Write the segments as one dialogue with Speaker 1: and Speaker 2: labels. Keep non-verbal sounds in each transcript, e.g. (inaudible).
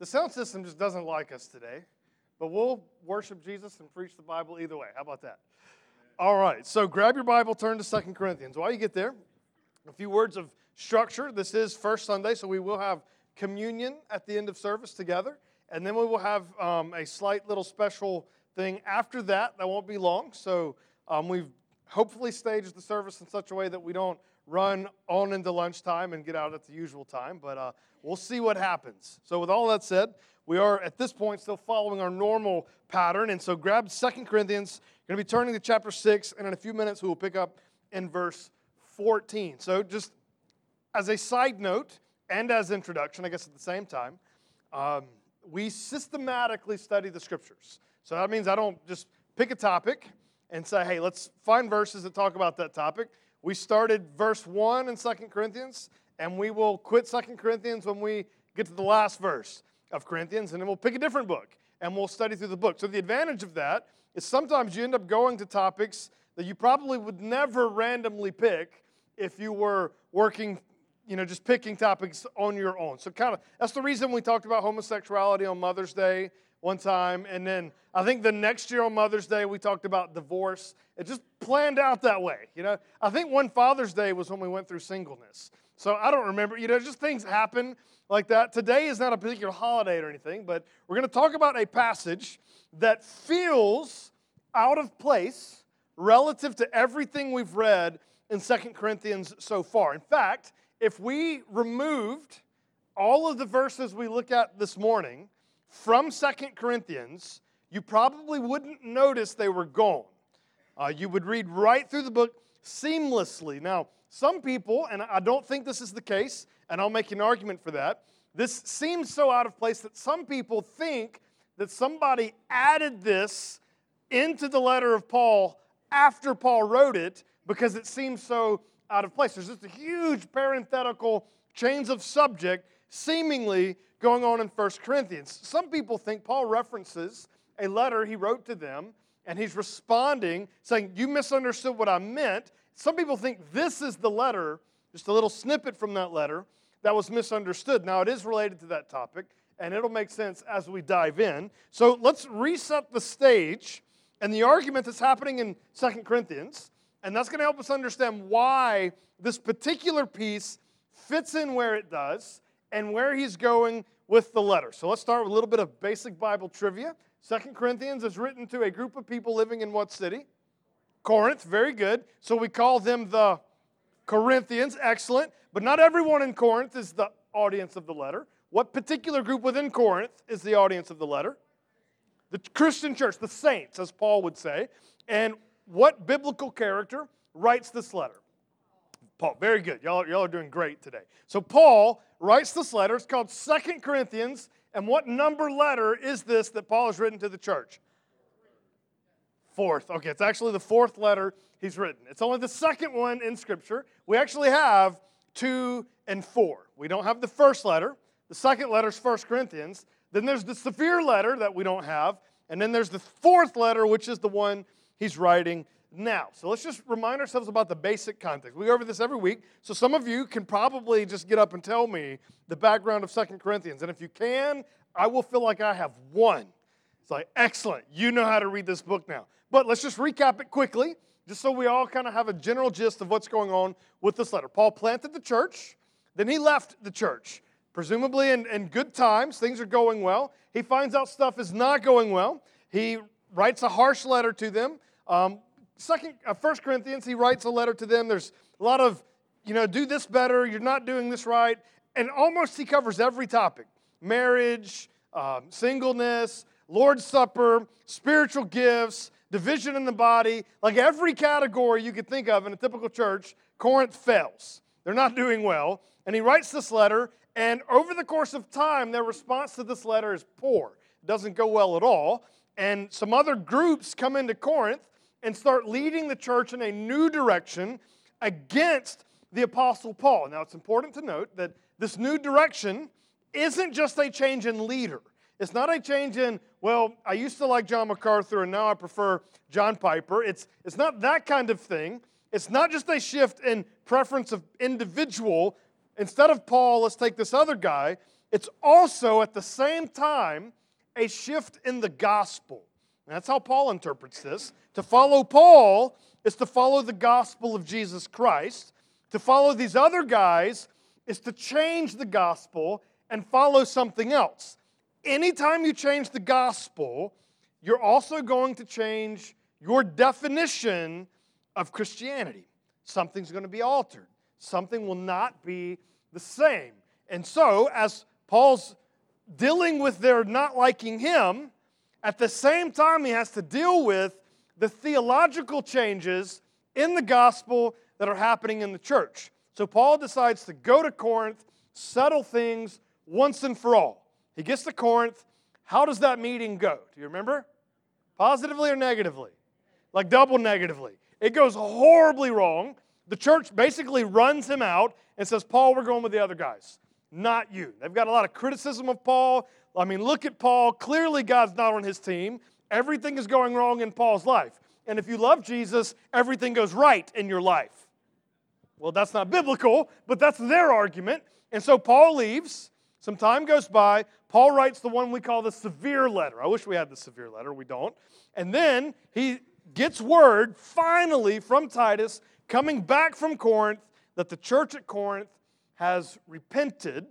Speaker 1: The sound system just doesn't like us today, but we'll worship Jesus and preach the Bible either way. How about that? All right, so grab your Bible, turn to Second Corinthians. While you get there, a few words of structure. This is First Sunday, so we will have communion at the end of service together, and then we will have um, a slight little special thing after that. That won't be long, so um, we've hopefully staged the service in such a way that we don't run on into lunchtime and get out at the usual time, but uh, we'll see what happens. So, with all that said, we are at this point still following our normal pattern. And so, grab Second Corinthians. You're going to be turning to chapter 6, and in a few minutes, we will pick up in verse 14. So, just as a side note and as introduction, I guess at the same time, um, we systematically study the scriptures. So, that means I don't just pick a topic and say, hey, let's find verses that talk about that topic. We started verse 1 in Second Corinthians, and we will quit Second Corinthians when we get to the last verse of Corinthians, and then we'll pick a different book and we'll study through the book. So, the advantage of that is sometimes you end up going to topics that you probably would never randomly pick if you were working, you know, just picking topics on your own. So, kind of, that's the reason we talked about homosexuality on Mother's Day one time. And then I think the next year on Mother's Day, we talked about divorce. It just planned out that way. You know, I think one Father's Day was when we went through singleness. So I don't remember. You know, just things happen like that. Today is not a particular holiday or anything, but we're going to talk about a passage that feels out of place relative to everything we've read in Second Corinthians so far. In fact, if we removed all of the verses we look at this morning from Second Corinthians, you probably wouldn't notice they were gone. Uh, you would read right through the book seamlessly. Now, some people, and I don't think this is the case, and I'll make an argument for that, this seems so out of place that some people think that somebody added this into the letter of Paul after Paul wrote it because it seems so out of place. There's just a huge parenthetical chains of subject seemingly going on in 1 Corinthians. Some people think Paul references a letter he wrote to them and he's responding saying, You misunderstood what I meant. Some people think this is the letter, just a little snippet from that letter that was misunderstood. Now, it is related to that topic, and it'll make sense as we dive in. So let's reset the stage and the argument that's happening in Second Corinthians, and that's going to help us understand why this particular piece fits in where it does and where he's going with the letter. So let's start with a little bit of basic Bible trivia. Second Corinthians is written to a group of people living in what city? Corinth, very good. So we call them the Corinthians, excellent. But not everyone in Corinth is the audience of the letter. What particular group within Corinth is the audience of the letter? The Christian church, the saints, as Paul would say. And what biblical character writes this letter? Paul. Very good. Y'all, y'all are doing great today. So Paul writes this letter. It's called Second Corinthians. And what number letter is this that Paul has written to the church? Fourth. Okay, it's actually the fourth letter he's written. It's only the second one in Scripture. We actually have two and four. We don't have the first letter. The second letter is First Corinthians. Then there's the severe letter that we don't have. And then there's the fourth letter, which is the one he's writing now. So let's just remind ourselves about the basic context. We go over this every week, so some of you can probably just get up and tell me the background of Second Corinthians. And if you can, I will feel like I have won. It's like, excellent, you know how to read this book now. But let's just recap it quickly, just so we all kind of have a general gist of what's going on with this letter. Paul planted the church, then he left the church. Presumably in, in good times, things are going well. He finds out stuff is not going well. He writes a harsh letter to them. Um, Second, uh, First Corinthians, he writes a letter to them. There's a lot of, you know, do this better. You're not doing this right, and almost he covers every topic: marriage, um, singleness, Lord's Supper, spiritual gifts, division in the body. Like every category you could think of in a typical church, Corinth fails. They're not doing well, and he writes this letter. And over the course of time, their response to this letter is poor. It doesn't go well at all. And some other groups come into Corinth and start leading the church in a new direction against the Apostle Paul. Now, it's important to note that this new direction isn't just a change in leader. It's not a change in, well, I used to like John MacArthur and now I prefer John Piper. It's, it's not that kind of thing. It's not just a shift in preference of individual. Instead of Paul, let's take this other guy. it's also at the same time a shift in the gospel. And that's how Paul interprets this. To follow Paul is to follow the gospel of Jesus Christ. To follow these other guys is to change the gospel and follow something else. Anytime you change the gospel, you're also going to change your definition of Christianity. Something's going to be altered, something will not be the same. And so, as Paul's dealing with their not liking him, at the same time, he has to deal with the theological changes in the gospel that are happening in the church. So Paul decides to go to Corinth, settle things once and for all. He gets to Corinth. How does that meeting go? Do you remember? Positively or negatively? Like double negatively. It goes horribly wrong. The church basically runs him out and says, Paul, we're going with the other guys, not you. They've got a lot of criticism of Paul. I mean, look at Paul. Clearly, God's not on his team. Everything is going wrong in Paul's life. And if you love Jesus, everything goes right in your life. Well, that's not biblical, but that's their argument. And so Paul leaves. Some time goes by. Paul writes the one we call the severe letter. I wish we had the severe letter. We don't. And then he gets word finally from Titus coming back from Corinth that the church at Corinth has repented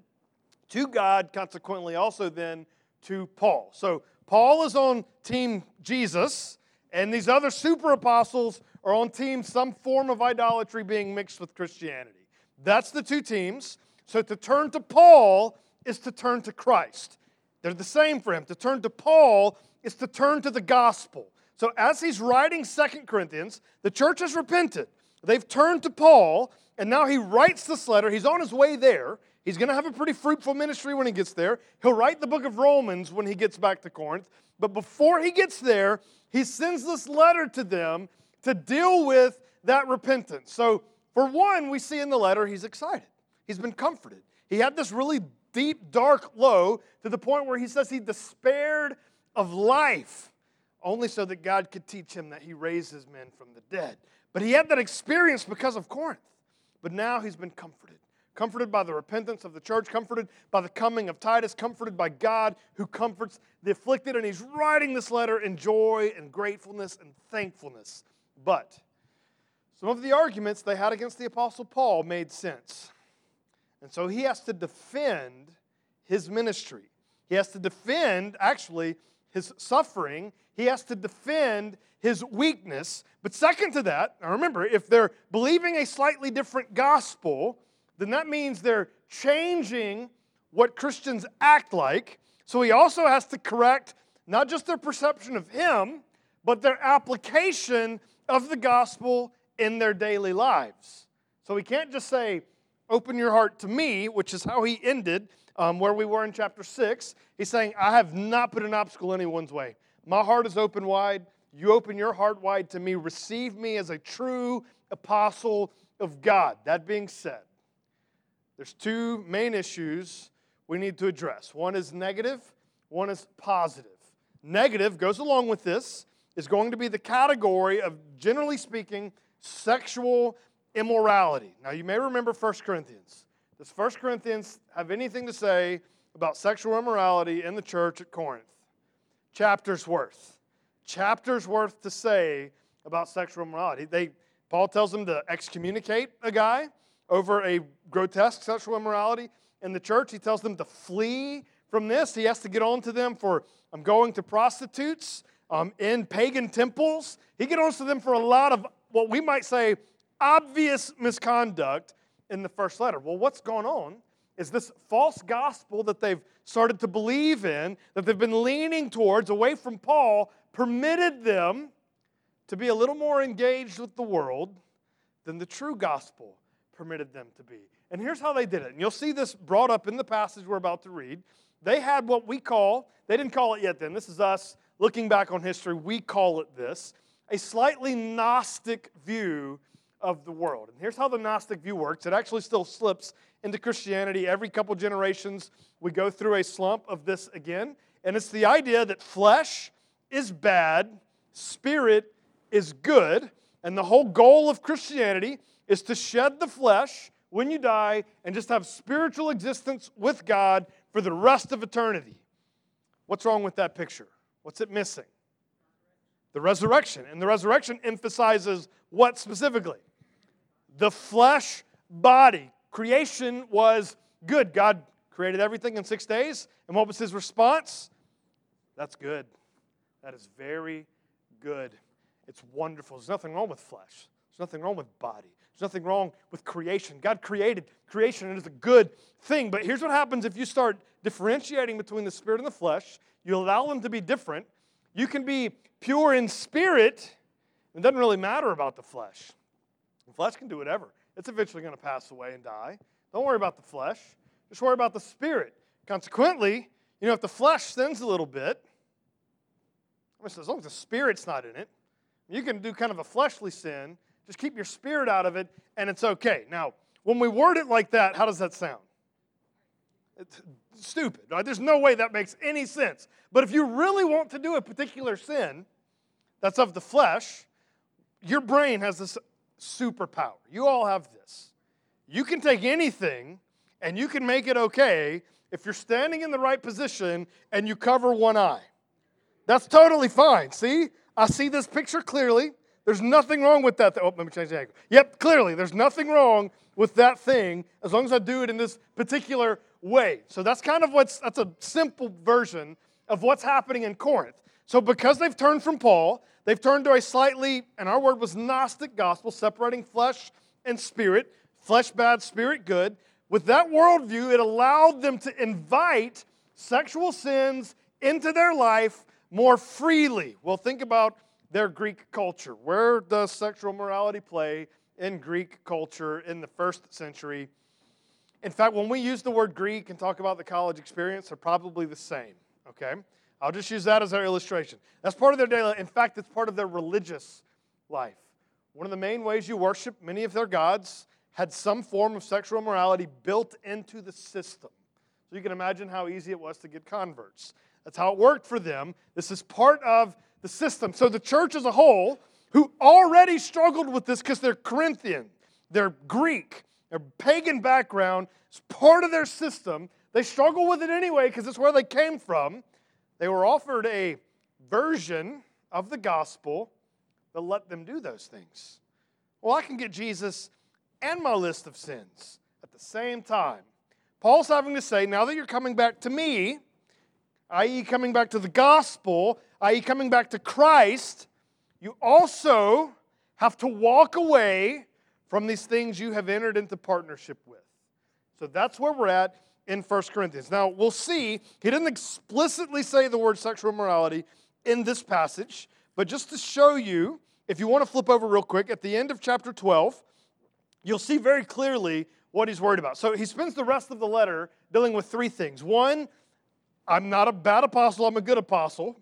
Speaker 1: to God, consequently, also then to Paul. So Paul is on team Jesus, and these other super apostles are on team some form of idolatry being mixed with Christianity. That's the two teams. So to turn to Paul is to turn to Christ. They're the same for him. To turn to Paul is to turn to the gospel. So as he's writing Second Corinthians, the church has repented. They've turned to Paul, and now he writes this letter. He's on his way there. He's going to have a pretty fruitful ministry when he gets there. He'll write the book of Romans when he gets back to Corinth. But before he gets there, he sends this letter to them to deal with that repentance. So, for one, we see in the letter he's excited. He's been comforted. He had this really deep, dark low to the point where he says he despaired of life, only so that God could teach him that he raises men from the dead. But he had that experience because of Corinth. But now he's been comforted. Comforted by the repentance of the church, comforted by the coming of Titus, comforted by God who comforts the afflicted. And he's writing this letter in joy and gratefulness and thankfulness. But some of the arguments they had against the Apostle Paul made sense. And so he has to defend his ministry. He has to defend, actually, his suffering. He has to defend his weakness. But second to that, now remember, if they're believing a slightly different gospel, then that means they're changing what Christians act like. So he also has to correct not just their perception of him, but their application of the gospel in their daily lives. So he can't just say, Open your heart to me, which is how he ended um, where we were in chapter 6. He's saying, I have not put an obstacle in anyone's way. My heart is open wide. You open your heart wide to me. Receive me as a true apostle of God. That being said, there's two main issues we need to address one is negative, one is positive. Negative goes along with this, is going to be the category of, generally speaking, sexual immorality. Now, you may remember 1 Corinthians. Does 1 Corinthians have anything to say about sexual immorality in the church at Corinth? Chapters worth. Chapters worth to say about sexual immorality. They, Paul tells them to excommunicate a guy over a grotesque sexual immorality in the church. He tells them to flee from this. He has to get on to them for um, going to prostitutes um, in pagan temples. He gets on to them for a lot of what we might say obvious misconduct in the first letter. Well, what's going on is this false gospel that they've started to believe in, that they've been leaning towards away from Paul, permitted them to be a little more engaged with the world than the true gospel permitted them to be. And here's how they did it. And you'll see this brought up in the passage we're about to read. They had what we call, they didn't call it yet then, this is us looking back on history, we call it this, a slightly Gnostic view of the world. And here's how the Gnostic view works it actually still slips into Christianity. Every couple generations, we go through a slump of this again. And it's the idea that flesh is bad, spirit is good. And the whole goal of Christianity is to shed the flesh when you die and just have spiritual existence with God for the rest of eternity. What's wrong with that picture? What's it missing? The resurrection. And the resurrection emphasizes what specifically? The flesh body. Creation was good. God created everything in six days. And what was his response? That's good. That is very good. It's wonderful. There's nothing wrong with flesh, there's nothing wrong with body. There's nothing wrong with creation. God created creation, and it's a good thing. But here's what happens if you start differentiating between the spirit and the flesh. You allow them to be different. You can be pure in spirit. and It doesn't really matter about the flesh. The flesh can do whatever. It's eventually going to pass away and die. Don't worry about the flesh. Just worry about the spirit. Consequently, you know, if the flesh sins a little bit, I mean, as long as the spirit's not in it, you can do kind of a fleshly sin just keep your spirit out of it, and it's okay. Now, when we word it like that, how does that sound? It's stupid. Right? There's no way that makes any sense. But if you really want to do a particular sin that's of the flesh, your brain has this superpower. You all have this. You can take anything and you can make it okay if you're standing in the right position and you cover one eye. That's totally fine. See? I see this picture clearly. There's nothing wrong with that. Oh, let me change the angle. Yep, clearly, there's nothing wrong with that thing as long as I do it in this particular way. So that's kind of what's, that's a simple version of what's happening in Corinth. So because they've turned from Paul, they've turned to a slightly, and our word was Gnostic gospel, separating flesh and spirit, flesh bad, spirit good. With that worldview, it allowed them to invite sexual sins into their life more freely. Well, think about their Greek culture. Where does sexual morality play in Greek culture in the first century? In fact, when we use the word Greek and talk about the college experience, they're probably the same, okay? I'll just use that as our illustration. That's part of their daily In fact, it's part of their religious life. One of the main ways you worship many of their gods had some form of sexual morality built into the system. So you can imagine how easy it was to get converts. That's how it worked for them. This is part of the system. So the church as a whole, who already struggled with this because they're Corinthian, they're Greek, their pagan background, it's part of their system. They struggle with it anyway because it's where they came from. They were offered a version of the gospel that let them do those things. Well, I can get Jesus and my list of sins at the same time. Paul's having to say, now that you're coming back to me, i.e., coming back to the gospel, i.e., coming back to Christ, you also have to walk away from these things you have entered into partnership with. So that's where we're at in 1 Corinthians. Now, we'll see, he didn't explicitly say the word sexual morality in this passage, but just to show you, if you want to flip over real quick, at the end of chapter 12, you'll see very clearly what he's worried about. So he spends the rest of the letter dealing with three things. One, I'm not a bad apostle, I'm a good apostle.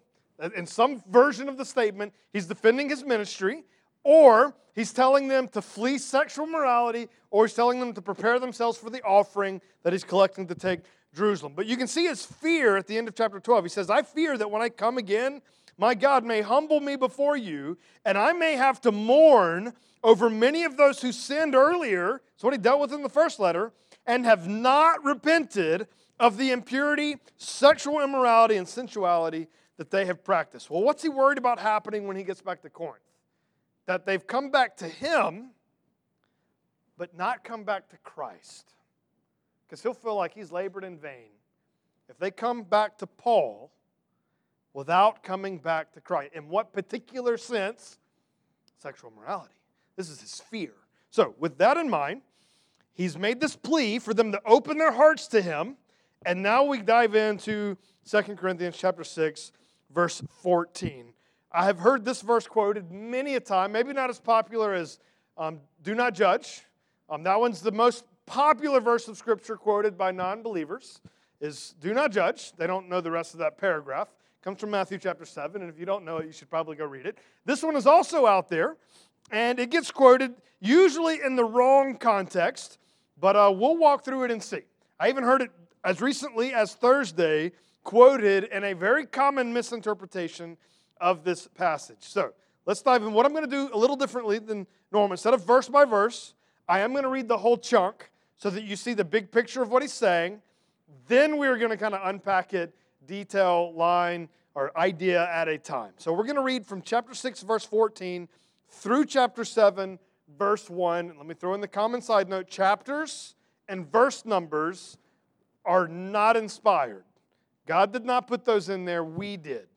Speaker 1: In some version of the statement, he's defending his ministry, or he's telling them to flee sexual morality, or he's telling them to prepare themselves for the offering that he's collecting to take Jerusalem. But you can see his fear at the end of chapter 12. He says, I fear that when I come again, my God may humble me before you, and I may have to mourn over many of those who sinned earlier. It's what he dealt with in the first letter, and have not repented of the impurity, sexual immorality, and sensuality that they have practiced. Well, what's he worried about happening when he gets back to Corinth? That they've come back to him, but not come back to Christ. Because he'll feel like he's labored in vain if they come back to Paul without coming back to Christ. In what particular sense? Sexual morality. This is his fear. So, with that in mind, he's made this plea for them to open their hearts to him and now we dive into 2 Corinthians chapter 6, verse 14. I have heard this verse quoted many a time, maybe not as popular as um, do not judge. Um, that one's the most popular verse of scripture quoted by non-believers is do not judge. They don't know the rest of that paragraph. It comes from Matthew chapter 7, and if you don't know it, you should probably go read it. This one is also out there, and it gets quoted usually in the wrong context, but uh, we'll walk through it and see. I even heard it as recently as Thursday, quoted in a very common misinterpretation of this passage. So let's dive in. What I'm going to do a little differently than normal, instead of verse by verse, I am going to read the whole chunk so that you see the big picture of what he's saying. Then we're going to kind of unpack it detail, line, or idea at a time. So we're going to read from chapter 6, verse 14 through chapter 7, verse 1. Let me throw in the common side note chapters and verse numbers are not inspired. God did not put those in there, we did.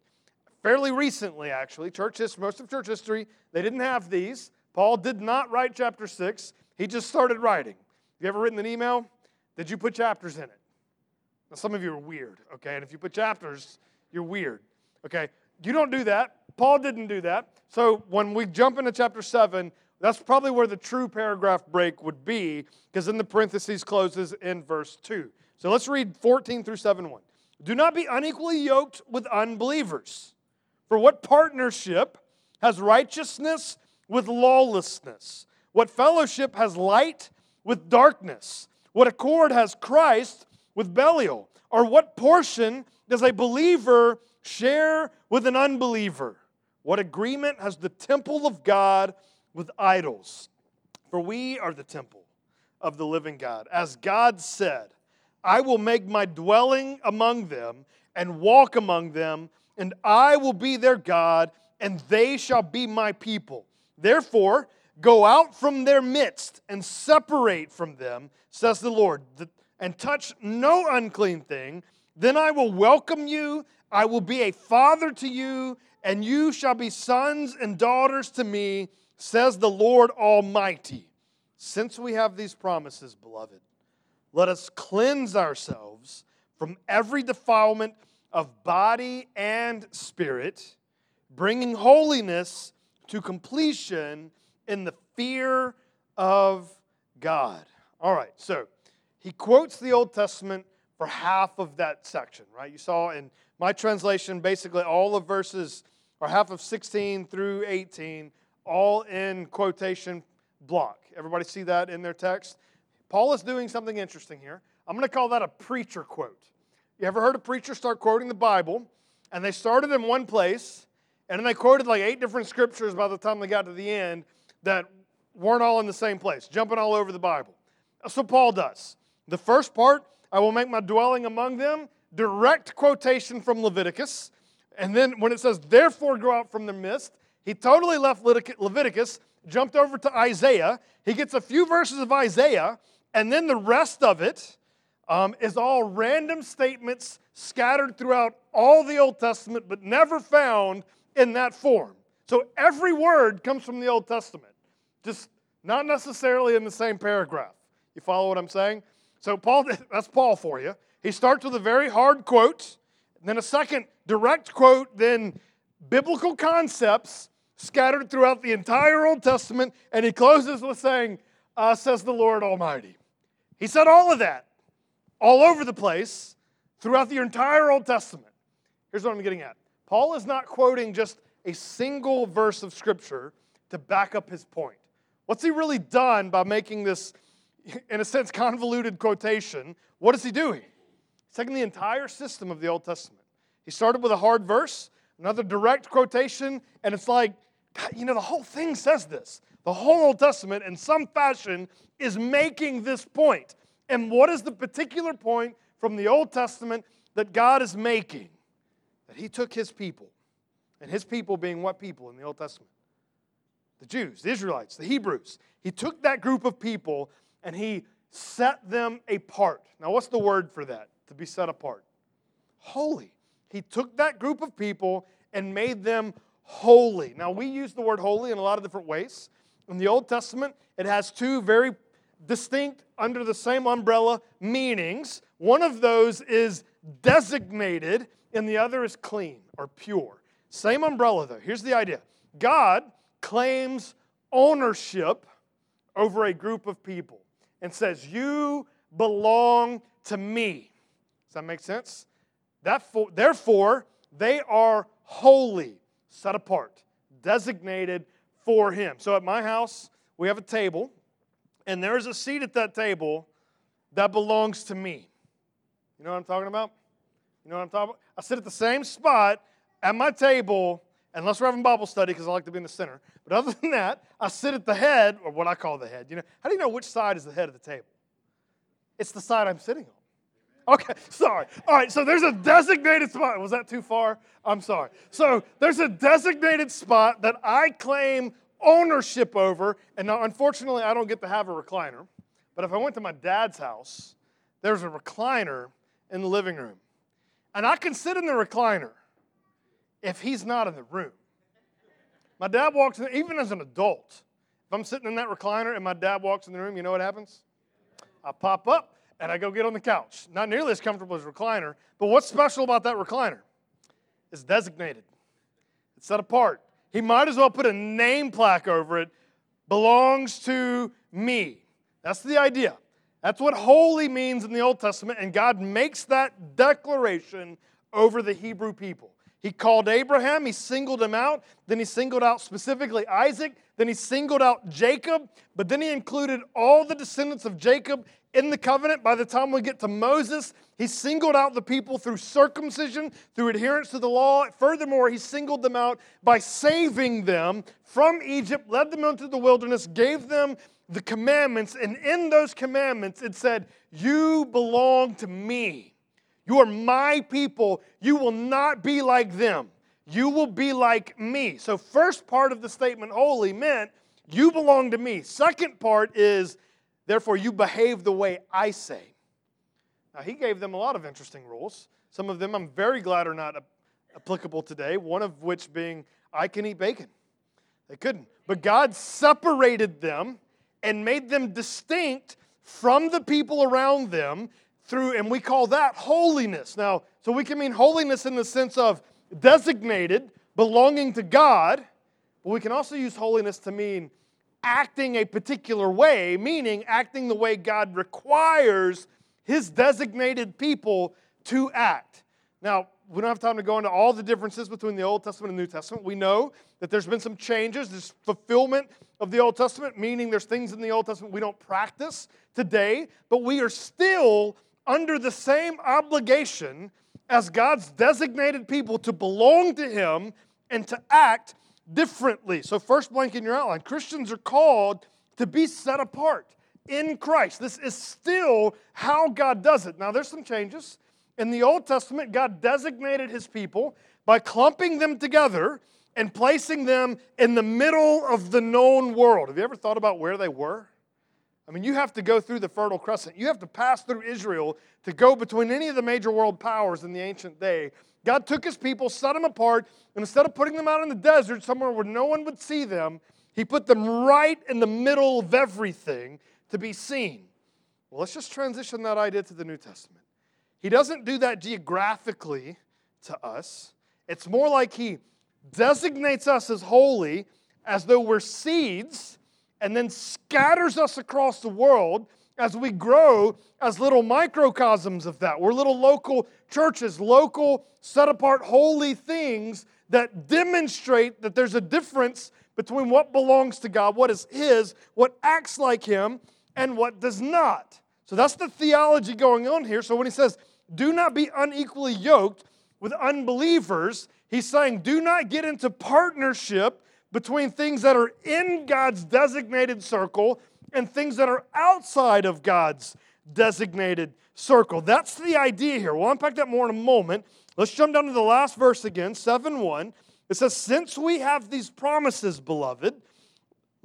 Speaker 1: Fairly recently, actually, church history, most of church history, they didn't have these. Paul did not write chapter 6, he just started writing. Have you ever written an email? Did you put chapters in it? Now, some of you are weird, okay? And if you put chapters, you're weird, okay? You don't do that. Paul didn't do that. So when we jump into chapter 7, that's probably where the true paragraph break would be, because then the parentheses closes in verse 2. So let's read 14 through 7 1. Do not be unequally yoked with unbelievers. For what partnership has righteousness with lawlessness? What fellowship has light with darkness? What accord has Christ with Belial? Or what portion does a believer share with an unbeliever? What agreement has the temple of God with idols? For we are the temple of the living God. As God said, I will make my dwelling among them and walk among them, and I will be their God, and they shall be my people. Therefore, go out from their midst and separate from them, says the Lord, and touch no unclean thing. Then I will welcome you, I will be a father to you, and you shall be sons and daughters to me, says the Lord Almighty. Since we have these promises, beloved, let us cleanse ourselves from every defilement of body and spirit, bringing holiness to completion in the fear of God. All right, so he quotes the Old Testament for half of that section, right? You saw in my translation, basically all of verses, or half of 16 through 18, all in quotation block. Everybody see that in their text? Paul is doing something interesting here. I'm going to call that a preacher quote. You ever heard a preacher start quoting the Bible, and they started in one place, and then they quoted like eight different scriptures by the time they got to the end that weren't all in the same place, jumping all over the Bible. That's what Paul does. The first part, I will make my dwelling among them, direct quotation from Leviticus. And then when it says, therefore go out from the midst, he totally left Leviticus, jumped over to Isaiah. He gets a few verses of Isaiah, and then the rest of it um, is all random statements scattered throughout all the Old Testament, but never found in that form. So every word comes from the Old Testament, just not necessarily in the same paragraph. You follow what I'm saying? So Paul, (laughs) that's Paul for you. He starts with a very hard quote, then a second direct quote, then biblical concepts scattered throughout the entire Old Testament, and he closes with saying, uh, "Says the Lord Almighty." He said all of that all over the place throughout the entire Old Testament. Here's what I'm getting at Paul is not quoting just a single verse of Scripture to back up his point. What's he really done by making this, in a sense, convoluted quotation? What is he doing? He's taking the entire system of the Old Testament. He started with a hard verse, another direct quotation, and it's like, you know, the whole thing says this. The whole Old Testament, in some fashion, is making this point. And what is the particular point from the Old Testament that God is making? That He took His people, and His people being what people in the Old Testament? The Jews, the Israelites, the Hebrews. He took that group of people and He set them apart. Now, what's the word for that, to be set apart? Holy. He took that group of people and made them holy. Now, we use the word holy in a lot of different ways. In the Old Testament, it has two very distinct, under the same umbrella meanings. One of those is designated, and the other is clean or pure. Same umbrella, though. Here's the idea God claims ownership over a group of people and says, You belong to me. Does that make sense? That for, therefore, they are holy, set apart, designated for Him. So at my house, we have a table, and there's a seat at that table that belongs to me. You know what I'm talking about? You know what I'm talking about? I sit at the same spot at my table, unless we're having Bible study because I like to be in the center. But other than that, I sit at the head, or what I call the head. You know, how do you know which side is the head of the table? It's the side I'm sitting on. Okay, (laughs) sorry. All right, so there's a designated spot. Was that too far? I'm sorry. So there's a designated spot that I claim ownership over. And now, unfortunately, I don't get to have a recliner. But if I went to my dad's house, there's a recliner in the living room. And I can sit in the recliner if he's not in the room. My dad walks in, even as an adult, if I'm sitting in that recliner and my dad walks in the room, you know what happens? I pop up and I go get on the couch. Not nearly as comfortable as recliner, but what's special about that recliner? It's designated, it's set apart. He might as well put a name plaque over it belongs to me. That's the idea. That's what holy means in the Old Testament, and God makes that declaration over the Hebrew people. He called Abraham, he singled him out, then he singled out specifically Isaac, then he singled out Jacob, but then he included all the descendants of Jacob in the covenant. By the time we get to Moses, he singled out the people through circumcision, through adherence to the law. Furthermore, he singled them out by saving them from Egypt, led them into the wilderness, gave them the commandments, and in those commandments it said, You belong to me. You are my people. You will not be like them. You will be like me. So, first part of the statement, holy, meant you belong to me. Second part is, therefore, you behave the way I say. Now, he gave them a lot of interesting rules. Some of them I'm very glad are not applicable today, one of which being, I can eat bacon. They couldn't. But God separated them and made them distinct from the people around them through, and we call that holiness. Now, so we can mean holiness in the sense of designated, belonging to God, but we can also use holiness to mean acting a particular way, meaning acting the way God requires his designated people to act. Now, we don't have time to go into all the differences between the Old Testament and New Testament. We know that there's been some changes. There's fulfillment of the Old Testament, meaning there's things in the Old Testament we don't practice today, but we are still under the same obligation as God's designated people to belong to Him and to act differently. So, first blank in your outline Christians are called to be set apart in Christ. This is still how God does it. Now, there's some changes. In the Old Testament, God designated His people by clumping them together and placing them in the middle of the known world. Have you ever thought about where they were? I mean, you have to go through the Fertile Crescent. You have to pass through Israel to go between any of the major world powers in the ancient day. God took his people, set them apart, and instead of putting them out in the desert, somewhere where no one would see them, he put them right in the middle of everything to be seen. Well, let's just transition that idea to the New Testament. He doesn't do that geographically to us, it's more like he designates us as holy as though we're seeds and then scatters us across the world as we grow as little microcosms of that. We're little local churches, local, set apart, holy things that demonstrate that there's a difference between what belongs to God, what is His, what acts like Him, and what does not. So that's the theology going on here. So when He says, do not be unequally yoked with unbelievers, He's saying, do not get into partnership between things that are in God's designated circle and things that are outside of God's designated circle. That's the idea here. We'll unpack that more in a moment. Let's jump down to the last verse again, 7 1. It says, Since we have these promises, beloved,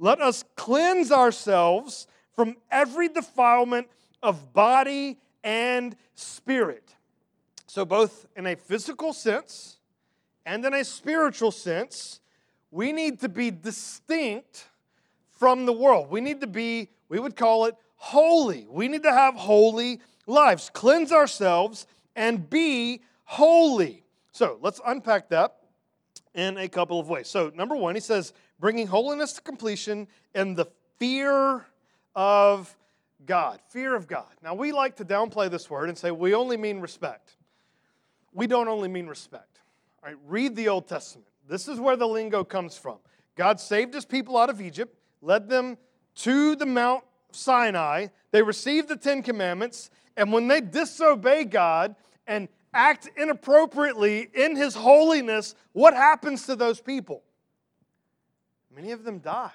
Speaker 1: let us cleanse ourselves from every defilement of body and spirit. So, both in a physical sense and in a spiritual sense, we need to be distinct from the world. We need to be, we would call it holy. We need to have holy lives, cleanse ourselves, and be holy. So let's unpack that in a couple of ways. So, number one, he says, bringing holiness to completion and the fear of God. Fear of God. Now, we like to downplay this word and say we only mean respect. We don't only mean respect. All right, read the Old Testament. This is where the lingo comes from. God saved his people out of Egypt, led them to the Mount Sinai. They received the Ten Commandments, and when they disobey God and act inappropriately in his holiness, what happens to those people? Many of them die.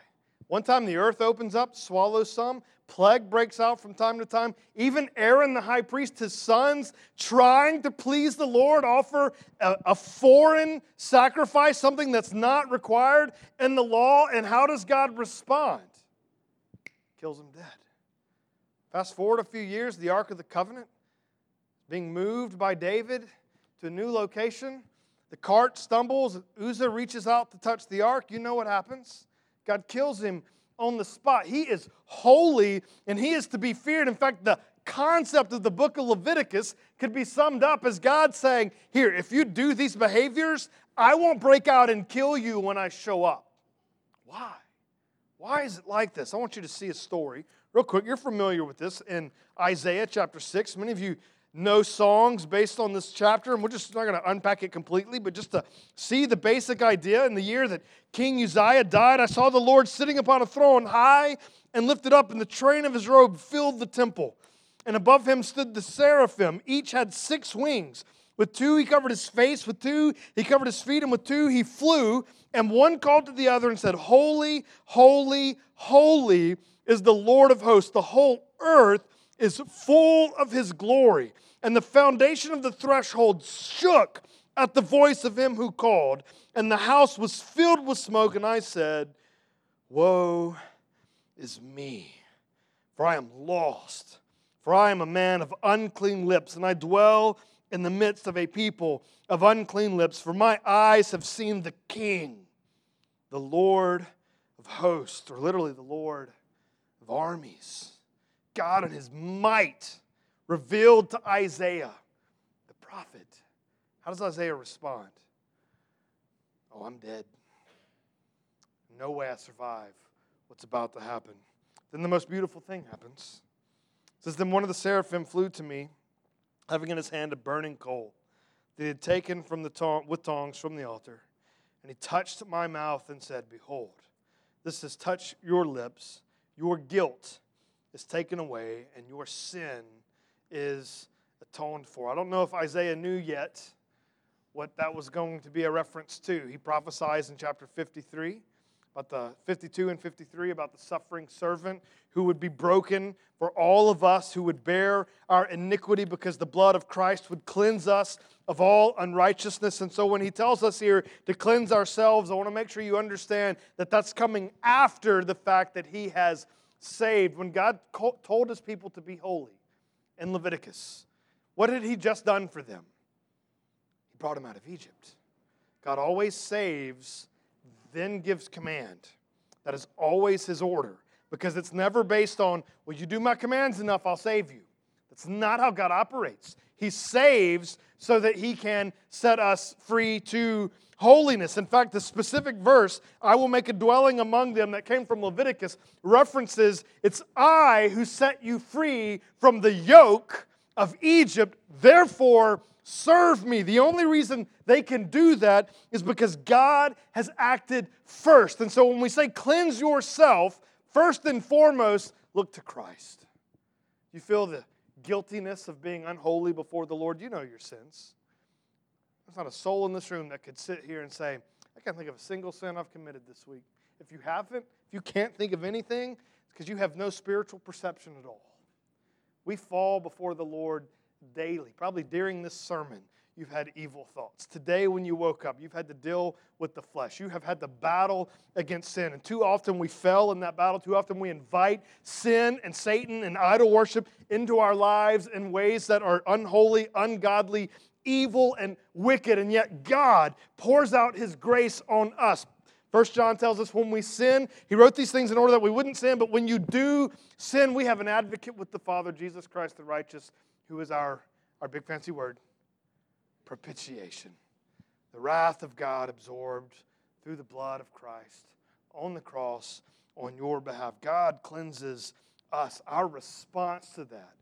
Speaker 1: One time the earth opens up, swallows some. Plague breaks out from time to time. Even Aaron, the high priest, his sons, trying to please the Lord, offer a, a foreign sacrifice, something that's not required in the law. And how does God respond? Kills them dead. Fast forward a few years, the Ark of the Covenant being moved by David to a new location. The cart stumbles. Uzzah reaches out to touch the ark. You know what happens? God kills him on the spot. He is holy and he is to be feared. In fact, the concept of the book of Leviticus could be summed up as God saying, Here, if you do these behaviors, I won't break out and kill you when I show up. Why? Why is it like this? I want you to see a story real quick. You're familiar with this in Isaiah chapter 6. Many of you know songs based on this chapter, and we're just not going to unpack it completely, but just to see the basic idea. In the year that King Uzziah died, I saw the Lord sitting upon a throne high and lifted up, and the train of his robe filled the temple. And above him stood the seraphim. Each had six wings. With two, he covered his face. With two, he covered his feet. And with two, he flew. And one called to the other and said, Holy, holy, holy is the Lord of hosts. The whole earth is full of his glory and the foundation of the threshold shook at the voice of him who called, and the house was filled with smoke. And I said, Woe is me, for I am lost, for I am a man of unclean lips, and I dwell in the midst of a people of unclean lips, for my eyes have seen the King, the Lord of hosts, or literally the Lord of armies, God in his might revealed to Isaiah, the prophet. How does Isaiah respond? Oh, I'm dead. No way I survive what's about to happen. Then the most beautiful thing happens. It says, Then one of the seraphim flew to me, having in his hand a burning coal that he had taken from the tong- with tongs from the altar. And he touched my mouth and said, Behold, this has touched your lips. Your guilt is taken away, and your sin is atoned for. I don't know if Isaiah knew yet what that was going to be a reference to. He prophesies in chapter 53 about the 52 and 53 about the suffering servant who would be broken for all of us who would bear our iniquity because the blood of Christ would cleanse us of all unrighteousness. And so when he tells us here to cleanse ourselves, I want to make sure you understand that that's coming after the fact that he has saved. When God told his people to be holy, in Leviticus. What had he just done for them? He brought them out of Egypt. God always saves, then gives command. That is always his order because it's never based on, well, you do my commands enough, I'll save you. That's not how God operates. He saves so that he can set us free to holiness. In fact, the specific verse, I will make a dwelling among them, that came from Leviticus, references it's I who set you free from the yoke of Egypt, therefore serve me. The only reason they can do that is because God has acted first. And so when we say cleanse yourself, first and foremost, look to Christ. You feel the guiltiness of being unholy before the Lord, you know your sins. There's not a soul in this room that could sit here and say, I can't think of a single sin I've committed this week. If you haven't, if you can't think of anything, it's because you have no spiritual perception at all. We fall before the Lord daily, probably during this sermon. You've had evil thoughts. Today, when you woke up, you've had to deal with the flesh. You have had to battle against sin. And too often we fell in that battle. Too often we invite sin and Satan and idol worship into our lives in ways that are unholy, ungodly, evil and wicked, and yet God pours out his grace on us. First John tells us when we sin, he wrote these things in order that we wouldn't sin, but when you do sin, we have an advocate with the Father, Jesus Christ the righteous, who is our, our big fancy word, propitiation. The wrath of God absorbed through the blood of Christ on the cross on your behalf. God cleanses us. Our response to that,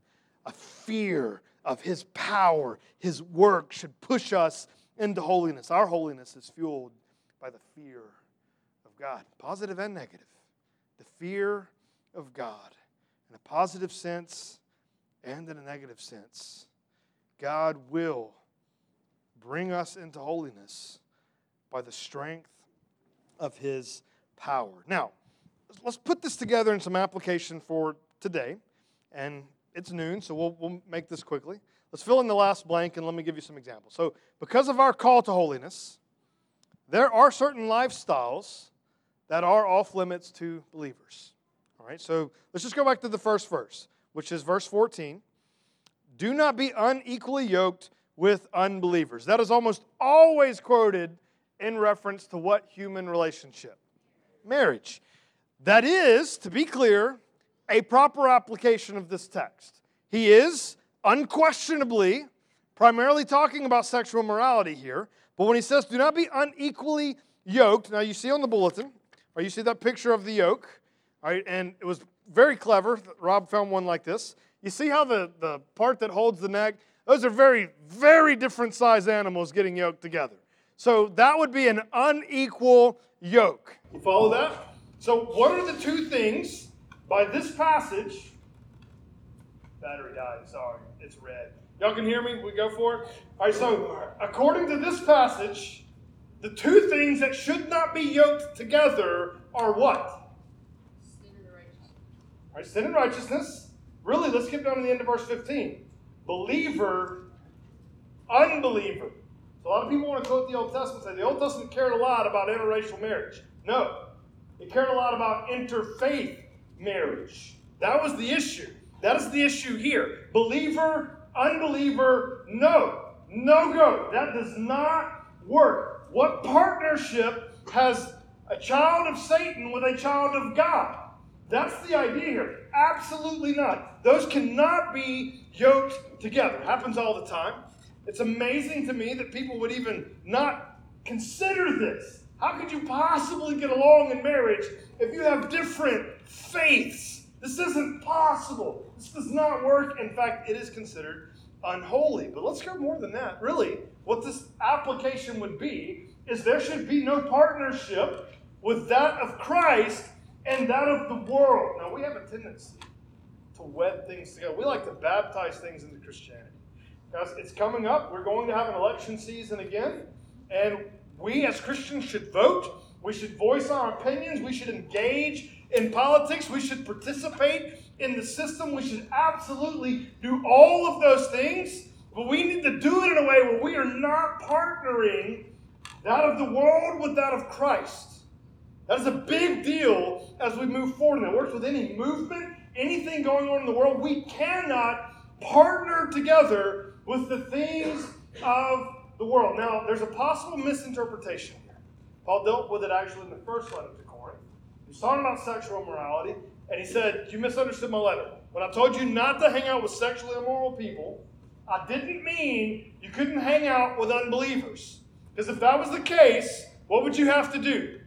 Speaker 1: a fear of His power, His work should push us into holiness. Our holiness is fueled by the fear of God, positive and negative. The fear of God in a positive sense and in a negative sense. God will bring us into holiness by the strength of His power. Now, let's put this together in some application for today. And it's noon, so we'll, we'll make this quickly. Let's fill in the last blank and let me give you some examples. So, because of our call to holiness, there are certain lifestyles that are off limits to believers. All right, so let's just go back to the first verse, which is verse 14. Do not be unequally yoked with unbelievers. That is almost always quoted in reference to what human relationship? Marriage. That is, to be clear, a proper application of this text. He is unquestionably primarily talking about sexual morality here, but when he says, do not be unequally yoked, now you see on the bulletin, or you see that picture of the yoke, right? And it was very clever. Rob found one like this. You see how the, the part that holds the neck, those are very, very different size animals getting yoked together. So that would be an unequal yoke. You follow that? So, what are the two things by this passage? Battery died, sorry, it's red. Y'all can hear me? We go for it? All right, so according to this passage, the two things that should not be yoked together are what? Sin and righteousness. All right, sin and righteousness. Really, let's get down to the end of verse 15. Believer, unbeliever. So a lot of people want to quote the Old Testament and say the Old Testament cared a lot about interracial marriage. No. It cared a lot about interfaith marriage. That was the issue. That is the issue here. Believer, unbeliever, no. No go. That does not work. What partnership has a child of Satan with a child of God? That's the idea here. Absolutely not. Those cannot be yoked together. It happens all the time. It's amazing to me that people would even not consider this. How could you possibly get along in marriage if you have different faiths? This isn't possible. This does not work. In fact, it is considered unholy. But let's go more than that. Really, what this application would be is there should be no partnership with that of Christ and that of the world. Now, we have a tendency to wed things together. We like to baptize things into Christianity. Guys, it's coming up. We're going to have an election season again. And we as Christians should vote. We should voice our opinions. We should engage in politics. We should participate in the system. We should absolutely do all of those things. But we need to do it in a way where we are not partnering that of the world with that of Christ. That is a big deal as we move forward. And it works with any movement, anything going on in the world. We cannot partner together with the things of the world. Now, there's a possible misinterpretation here. Paul dealt with it actually in the first letter to Corinth. He's talking about sexual immorality, and he said, You misunderstood my letter. When I told you not to hang out with sexually immoral people, I didn't mean you couldn't hang out with unbelievers. Because if that was the case, what would you have to do?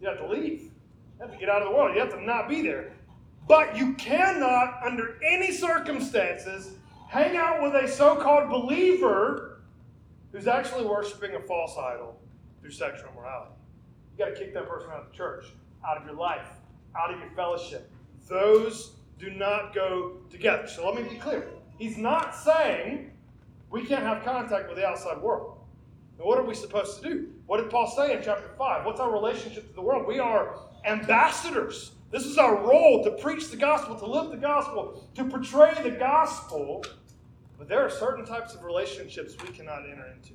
Speaker 1: You have to leave. You have to get out of the world. You have to not be there. But you cannot, under any circumstances, hang out with a so called believer who's actually worshiping a false idol through sexual immorality. You got to kick that person out of the church, out of your life, out of your fellowship. Those do not go together. So let me be clear. He's not saying we can't have contact with the outside world. And what are we supposed to do? What did Paul say in chapter 5? What's our relationship to the world? We are ambassadors. This is our role to preach the gospel, to live the gospel, to portray the gospel but there are certain types of relationships we cannot enter into.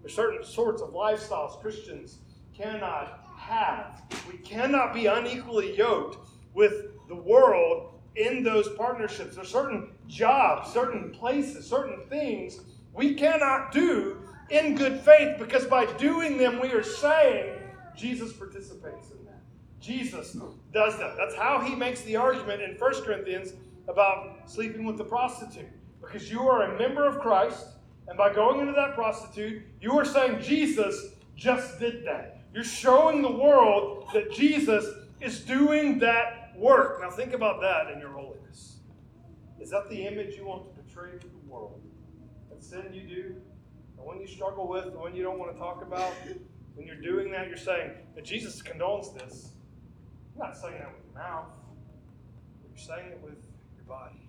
Speaker 1: There's certain sorts of lifestyles Christians cannot have. We cannot be unequally yoked with the world in those partnerships. There's certain jobs, certain places, certain things we cannot do in good faith because by doing them, we are saying Jesus participates in that. Jesus does that. That's how he makes the argument in 1 Corinthians about sleeping with the prostitute because you are a member of Christ, and by going into that prostitute, you are saying Jesus just did that. You're showing the world that Jesus is doing that work. Now, think about that in your holiness. Is that the image you want to portray to the world? That sin you do, one you struggle with, the one you don't want to talk about, when you're doing that, you're saying that Jesus condones this. You're not saying that with your mouth, you're saying it with your body.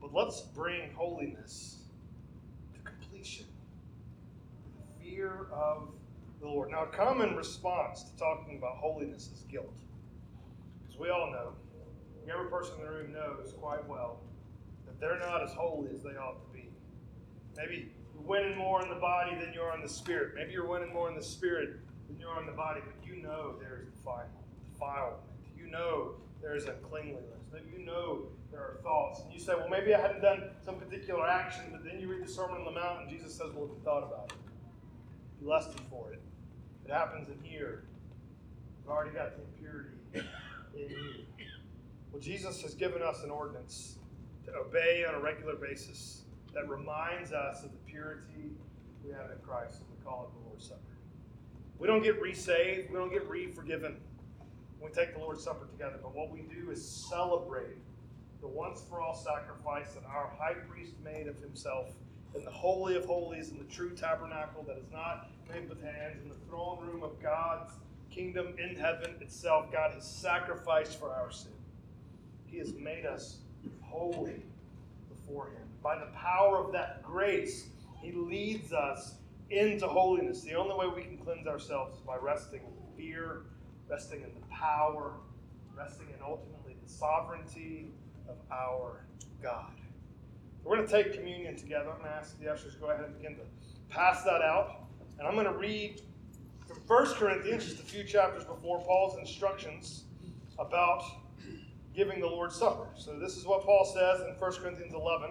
Speaker 1: But let's bring holiness to completion. The fear of the Lord. Now, a common response to talking about holiness is guilt. Because we all know, every person in the room knows quite well that they're not as holy as they ought to be. Maybe you're winning more in the body than you are in the spirit. Maybe you're winning more in the spirit than you are in the body, but you know there is defilement. You know there is uncleanliness. You know there are thoughts. And you say, well, maybe I hadn't done some particular action, but then you read the Sermon on the Mount, and Jesus says, well, if you thought about it, you lusted for it. It happens in here. You've already got the impurity in you. Well, Jesus has given us an ordinance to obey on a regular basis that reminds us of the purity we have in Christ, and we call it the Lord's Supper. We don't get resaved, we don't get re-forgiven when we take the Lord's Supper together, but what we do is celebrate the once for all sacrifice that our high priest made of himself in the Holy of Holies, in the true tabernacle that is not made with hands, in the throne room of God's kingdom in heaven itself. God has sacrificed for our sin. He has made us holy before Him. By the power of that grace, He leads us into holiness. The only way we can cleanse ourselves is by resting in fear, resting in the power, resting in ultimately the sovereignty of our God. We're going to take communion together. I'm going to ask the ushers to go ahead and begin to pass that out. And I'm going to read from 1 Corinthians, just a few chapters before Paul's instructions about giving the Lord's Supper. So this is what Paul says in 1 Corinthians 11.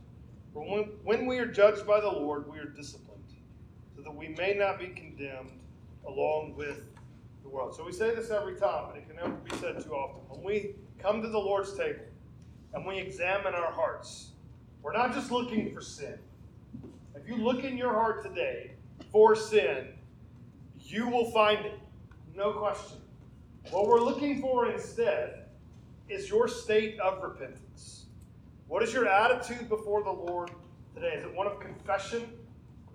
Speaker 1: For when, when we are judged by the Lord, we are disciplined, so that we may not be condemned along with the world. So we say this every time, but it can never be said too often. When we come to the Lord's table and we examine our hearts, we're not just looking for sin. If you look in your heart today for sin, you will find it. No question. What we're looking for instead is your state of repentance. What is your attitude before the Lord today? Is it one of confession?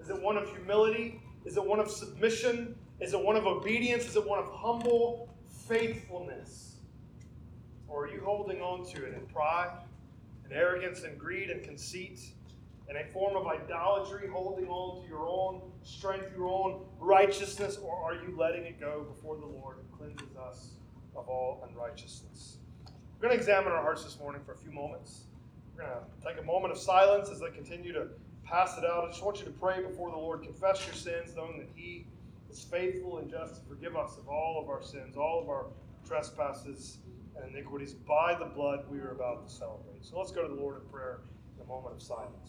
Speaker 1: Is it one of humility? Is it one of submission? Is it one of obedience? Is it one of humble faithfulness? Or are you holding on to it in pride and arrogance and greed and conceit? in a form of idolatry, holding on to your own strength, your own righteousness, or are you letting it go before the Lord who cleanses us of all unrighteousness? We're going to examine our hearts this morning for a few moments. We're going to take a moment of silence as they continue to pass it out. I just want you to pray before the Lord, confess your sins, knowing that He is faithful and just to forgive us of all of our sins, all of our trespasses and iniquities by the blood we are about to celebrate. So let's go to the Lord in prayer in a moment of silence.